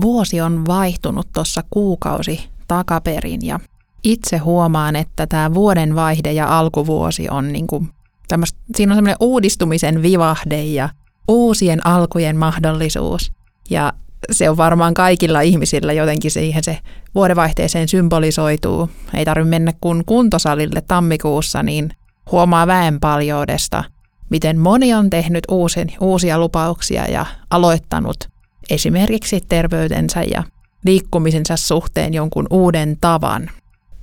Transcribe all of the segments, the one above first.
vuosi on vaihtunut tuossa kuukausi takaperin ja itse huomaan, että tämä vuoden vaihde ja alkuvuosi on niin kuin siinä on semmoinen uudistumisen vivahde ja uusien alkujen mahdollisuus. Ja se on varmaan kaikilla ihmisillä jotenkin siihen se vuodenvaihteeseen symbolisoituu. Ei tarvitse mennä kun kuntosalille tammikuussa, niin huomaa väenpaljoudesta, miten moni on tehnyt uusin, uusia lupauksia ja aloittanut esimerkiksi terveytensä ja liikkumisensa suhteen jonkun uuden tavan.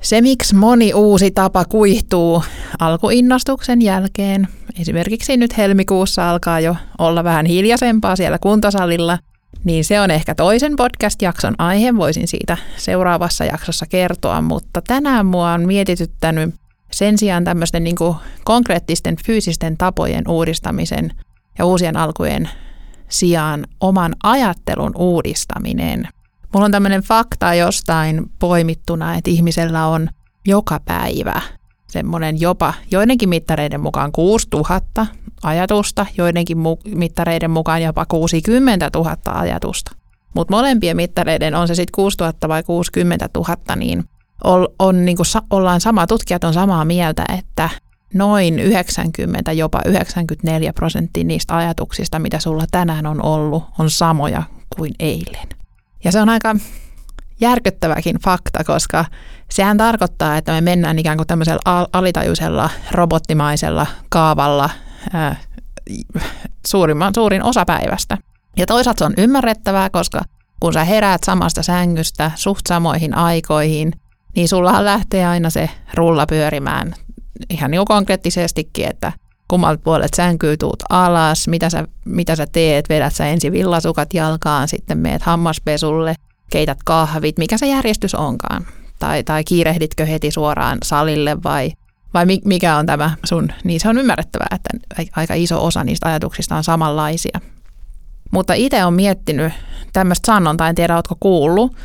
Se, miksi moni uusi tapa kuihtuu alkuinnostuksen jälkeen, esimerkiksi nyt helmikuussa alkaa jo olla vähän hiljaisempaa siellä kuntosalilla, niin se on ehkä toisen podcast-jakson aihe, voisin siitä seuraavassa jaksossa kertoa, mutta tänään mua on mietityttänyt sen sijaan tämmöisten niin konkreettisten fyysisten tapojen uudistamisen ja uusien alkujen sijaan oman ajattelun uudistaminen. Mulla on tämmöinen fakta jostain poimittuna, että ihmisellä on joka päivä semmoinen jopa joidenkin mittareiden mukaan 6000 ajatusta, joidenkin mu- mittareiden mukaan jopa 60 000 ajatusta. Mutta molempien mittareiden, on se sitten 6000 vai 60 000, niin on, on niinku, ollaan sama, tutkijat on samaa mieltä, että noin 90, jopa 94 prosenttia niistä ajatuksista, mitä sulla tänään on ollut, on samoja kuin eilen. Ja se on aika järkyttäväkin fakta, koska sehän tarkoittaa, että me mennään ikään kuin tämmöisellä alitajuisella robottimaisella kaavalla ää, suurimman, suurin osa päivästä. Ja toisaalta se on ymmärrettävää, koska kun sä heräät samasta sängystä suht samoihin aikoihin, niin sullahan lähtee aina se rulla pyörimään ihan niin konkreettisestikin, että kummalta puolet sänkyy tuut alas, mitä sä, mitä sä teet, vedät sä ensin villasukat jalkaan, sitten meet hammaspesulle, keität kahvit, mikä se järjestys onkaan. Tai, tai kiirehditkö heti suoraan salille vai, vai mikä on tämä sun, niin se on ymmärrettävää, että aika iso osa niistä ajatuksista on samanlaisia. Mutta itse on miettinyt tämmöistä sanontaa, en tiedä oletko kuullut,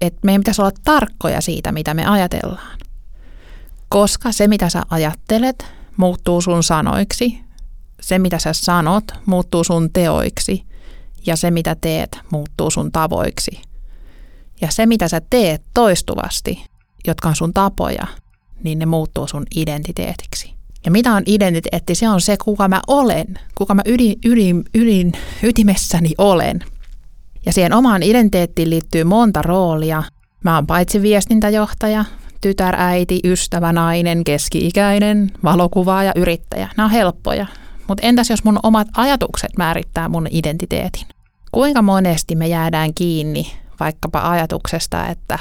että meidän pitäisi olla tarkkoja siitä, mitä me ajatellaan. Koska se, mitä sä ajattelet, muuttuu sun sanoiksi, se, mitä sä sanot, muuttuu sun teoiksi ja se, mitä teet, muuttuu sun tavoiksi. Ja se, mitä sä teet toistuvasti, jotka on sun tapoja, niin ne muuttuu sun identiteetiksi. Ja mitä on identiteetti? Se on se, kuka mä olen, kuka mä ydin, ydin, ydin, ytimessäni olen. Ja siihen omaan identiteettiin liittyy monta roolia. Mä oon paitsi viestintäjohtaja, tytär, äiti, ystävä, nainen, keski-ikäinen, valokuvaaja, yrittäjä. Nämä on helppoja. Mutta entäs jos mun omat ajatukset määrittää mun identiteetin? Kuinka monesti me jäädään kiinni vaikkapa ajatuksesta, että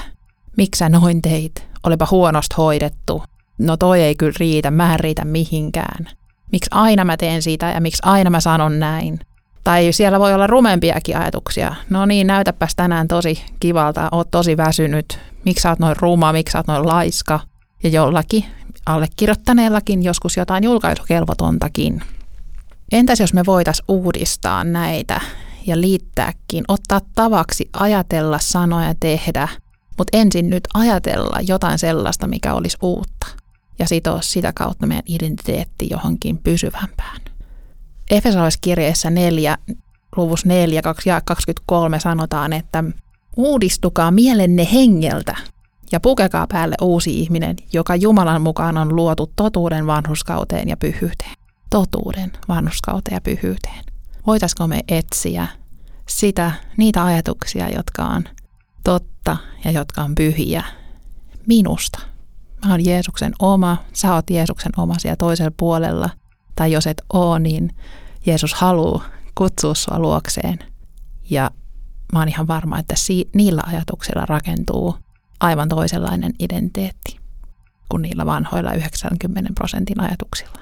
miksi sä noin teit, olipa huonosti hoidettu, no toi ei kyllä riitä, mä en riitä mihinkään. Miksi aina mä teen siitä ja miksi aina mä sanon näin? Tai siellä voi olla rumempiakin ajatuksia. No niin, näytäpäs tänään tosi kivalta, oot tosi väsynyt. Miksi sä oot noin ruuma, miksi sä oot noin laiska? Ja jollakin, allekirjoittaneellakin joskus jotain julkaisukelvotontakin. Entäs jos me voitais uudistaa näitä ja liittääkin, ottaa tavaksi ajatella, sanoa ja tehdä, mutta ensin nyt ajatella jotain sellaista, mikä olisi uutta ja sitoa sitä kautta meidän identiteetti johonkin pysyvämpään. Efesolaiskirjeessä 4, luvus 4, 23 sanotaan, että uudistukaa mielenne hengeltä ja pukekaa päälle uusi ihminen, joka Jumalan mukaan on luotu totuuden vanhuskauteen ja pyhyyteen. Totuuden vanhuskauteen ja pyhyyteen. Voitaisiko me etsiä sitä, niitä ajatuksia, jotka on totta ja jotka on pyhiä minusta. Mä oon Jeesuksen oma, sä oot Jeesuksen oma siellä toisella puolella. Tai jos et oo, niin Jeesus haluaa kutsua sua luokseen. Ja mä oon ihan varma, että si- niillä ajatuksilla rakentuu aivan toisenlainen identiteetti kuin niillä vanhoilla 90 prosentin ajatuksilla.